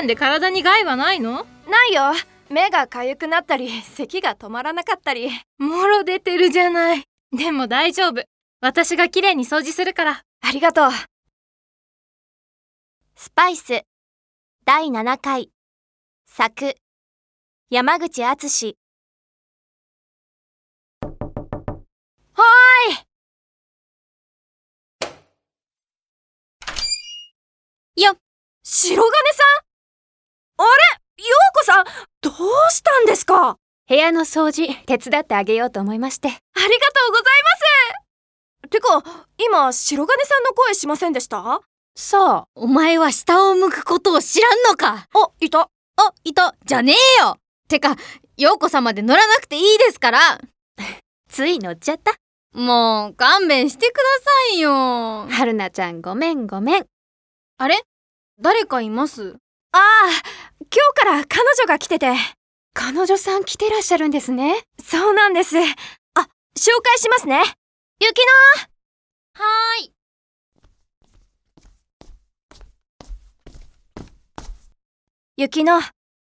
なんで体に害はないの？ないよ。目が痒くなったり咳が止まらなかったり。もろ出てるじゃない。でも大丈夫。私がきれいに掃除するから。ありがとう。スパイス。第7回。作。山口敦。よっ。白金さん？あれ？陽子さんどうしたんですか？部屋の掃除手伝ってあげようと思いまして。ありがとうございます。てか今白金さんの声しませんでした？さあ、お前は下を向くことを知らんのか。あいた。あ、いた、じゃねえよ。てか、陽子様で乗らなくていいですから。つい乗っちゃった。もう、勘弁してくださいよ。春菜ちゃんごめんごめん。あれ？誰かいます？ああ今日から彼女が来てて。彼女さん来てらっしゃるんですね。そうなんです。あ紹介しますね。ゆきはーい。のゆきの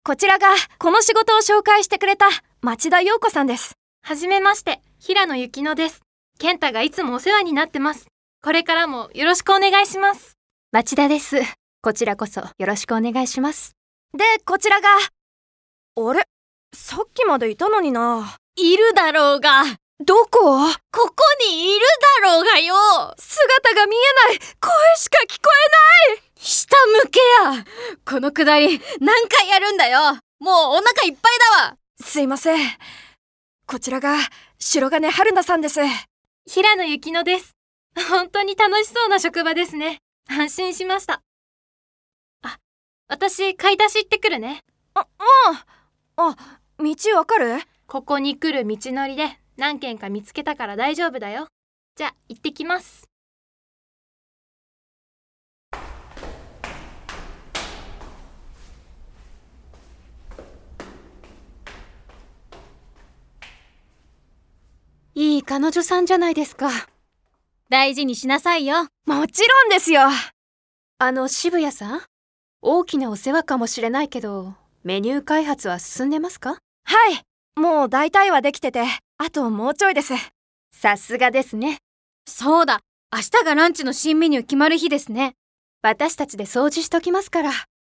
こちらがこの仕事を紹介してくれた町田陽子さんです。はじめまして平野幸乃です。健太がいつもお世話になってます。これからもよろしくお願いします。町田ですこちらこそよろしくお願いします。でこちらが。あれ？さっきまでいたのにな。いるだろうが。どこ？ここにいるだろうがよ。姿が見えない。声しか聞こ下向けや。このくだり何回やるんだよ。もうお腹いっぱいだわ。えすいません。こちらが白金春菜さんです。平野幸乃です。本当に楽しそうな職場ですね。安心しました。あ私買い出し行ってくるね。ああ道わかる？ここに来る道のりで何軒か見つけたから大丈夫だよ。じゃあ行ってきます。いい彼女さんじゃないですか。大事にしなさいよ。もちろんですよ。あの渋谷さん？大きなお世話かもしれないけどメニュー開発は進んでますか？はい。もう大体はできててあともうちょいです。さすがですね。そうだ。明日がランチの新メニュー決まる日ですね。私たちで掃除しときますから。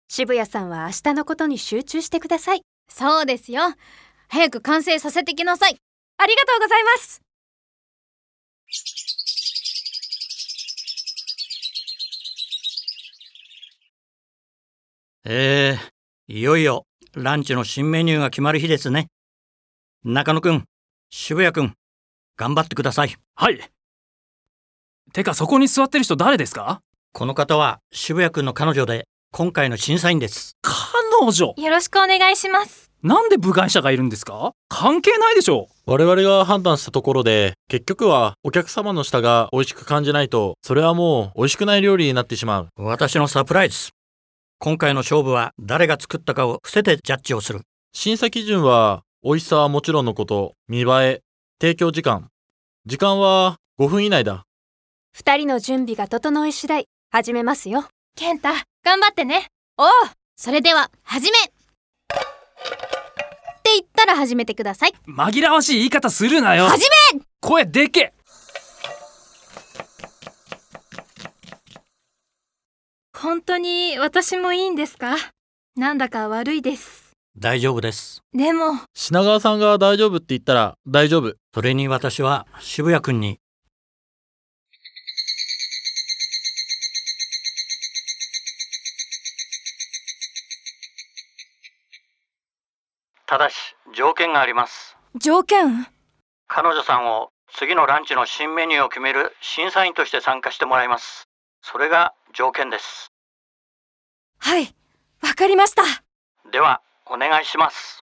渋谷さんは明日のことに集中してください。そうですよ。早く完成させてきなさい。ありがとうございますえー、いよいよランチの新メニューが決まる日ですね。中野くん、渋谷くん、頑張ってください。はいてかそこに座ってる人誰ですか？この方は渋谷くんの彼女で、今回の審査員です。彼女？よろしくお願いしますなんで部外者がいるんですか？関係ないでしょ我々が判断したところで、結局はお客様の舌が美味しく感じないと、それはもう美味しくない料理になってしまう。私のサプライズ。今回の勝負は誰が作ったかを伏せてジャッジをする。審査基準は、美味しさはもちろんのこと、見栄え、提供時間。時間は5分以内だ。二人の準備が整い次第始めますよ。健太頑張ってね。おうそれでは始め。って言ったら始めてください。紛らわしい言い方するなよ。始め！声でけ当に私もいいんですか？なんだか悪いです大丈夫です。でも品川さんが大丈夫って言ったら大丈夫。それに私は渋谷くんに。ただし、条件があります。条件？彼女さんを次のランチの新メニューを決める審査員として参加してもらいます。それが条件です。はいわかりました。では、お願いします。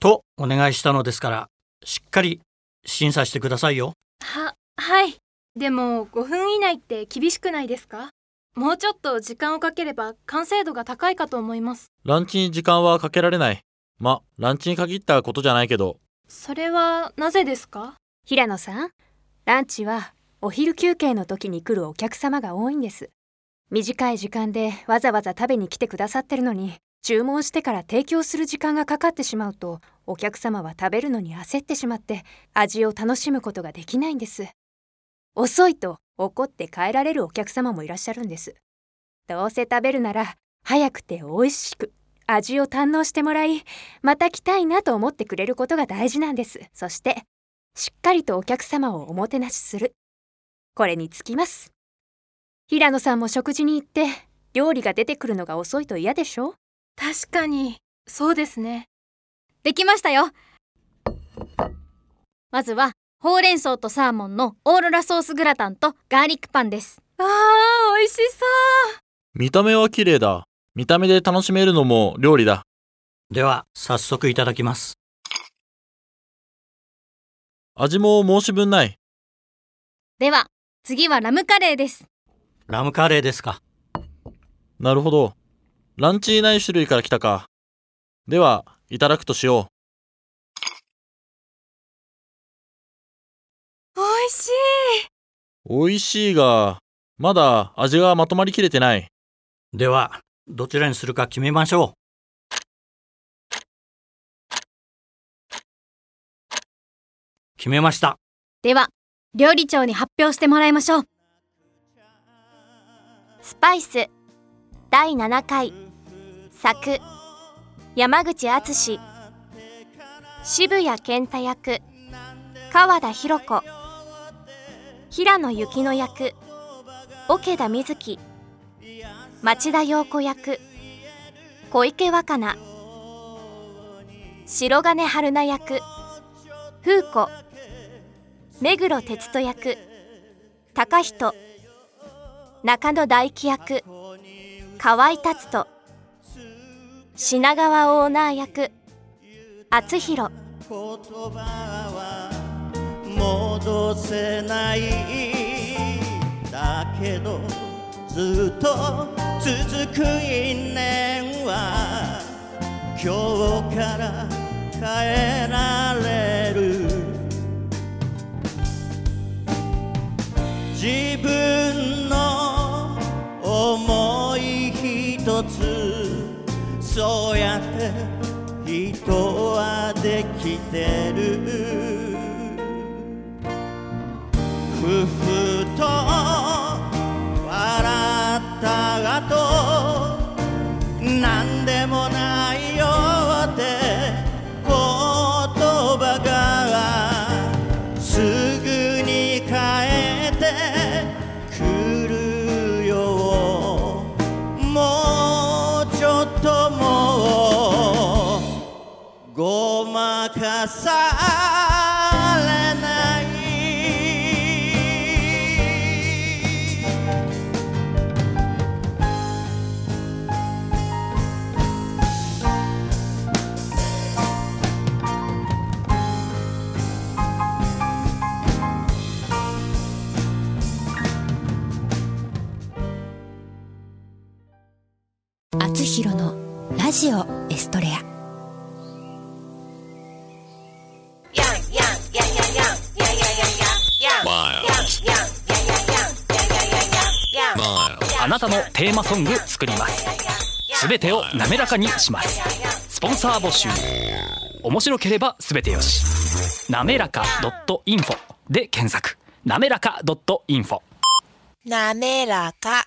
と、お願いしたのですから、しっかり審査してくださいよ。ははい。でも5分以内って厳しくないですか？もうちょっと時間をかければ完成度が高いかと思います。ランチに時間はかけられない。ま、ランチに限ったことじゃないけど、それはなぜですか？平野さんランチはお昼休憩の時に来るお客様が多いんです短い時間でわざわざ食べに来てくださってるのに注文してから提供する時間がかかってしまうとお客様は食べるのに焦ってしまって味を楽しむことができないんです。遅いと怒って帰られるお客様もいらっしゃるんです。どうせ食べるなら早くて美味しく味を堪能してもらいまた来たいなと思ってくれることが大事なんです。そしてしっかりとお客様をおもてなしする。これにつきます。平野さんも食事に行って料理が出てくるのが遅いと嫌でしょ？確かにそうですねできましたよまずはほうれん草とサーモンのオーロラソースグラタンとガーリックパンですあー美味しそう見た目は綺麗だ。見た目で楽しめるのも料理だ。では、早速いただきます。味も申し分ない。では次はラムカレーですラムカレーですか。なるほど。ランチにない種類から来たか。では、いただくとしよ美味しい。う。美味しいが、まだ味がまとまりきれてない。では、どちらにするか決めましょう。決めました。では料理長に発表してもらいましょうスパイス。第7回。作。山口敦。渋谷健太役。川田博子。平野幸乃役。桶田瑞希。町田陽子役。小池若菜。白金春菜役。風子。目黒哲人役。高人。中野大輝役河合達人品川オーナー役厚弘言葉は戻せない。だけどずっと続く因縁は今日から変えられる。自分一つ。そうやって人はできてる。厚弘のラジオエストレア。あなたのテーマソング作ります。すべてを滑らかにします。スポンサー募集。面白ければすべてよし。なめらか .info で検索。なめらか .info なめらか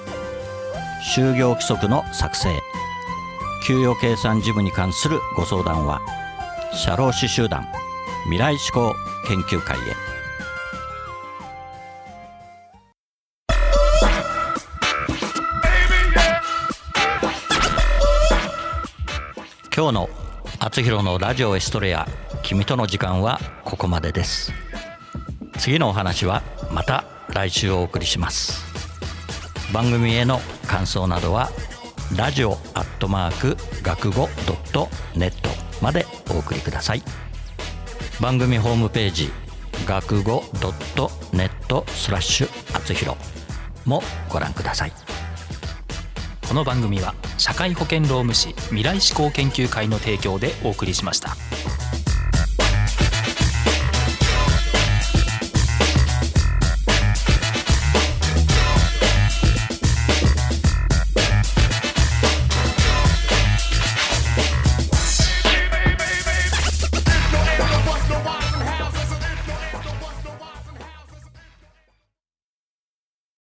就業規則の作成。給与計算事務に関するご相談は社労士集団未来志向研究会へ。今日の「あつひろのラジオエストレア君との時間」はここまでです。次のお話はまた来週お送りします。番組への感想などはラジオアットマーク学語ドットネットまでお送りください番組ホームページ学語ドットネットスラッシュあつひろもご覧くださいこの番組は社会保険労務士未来志向研究会の提供でお送りしました。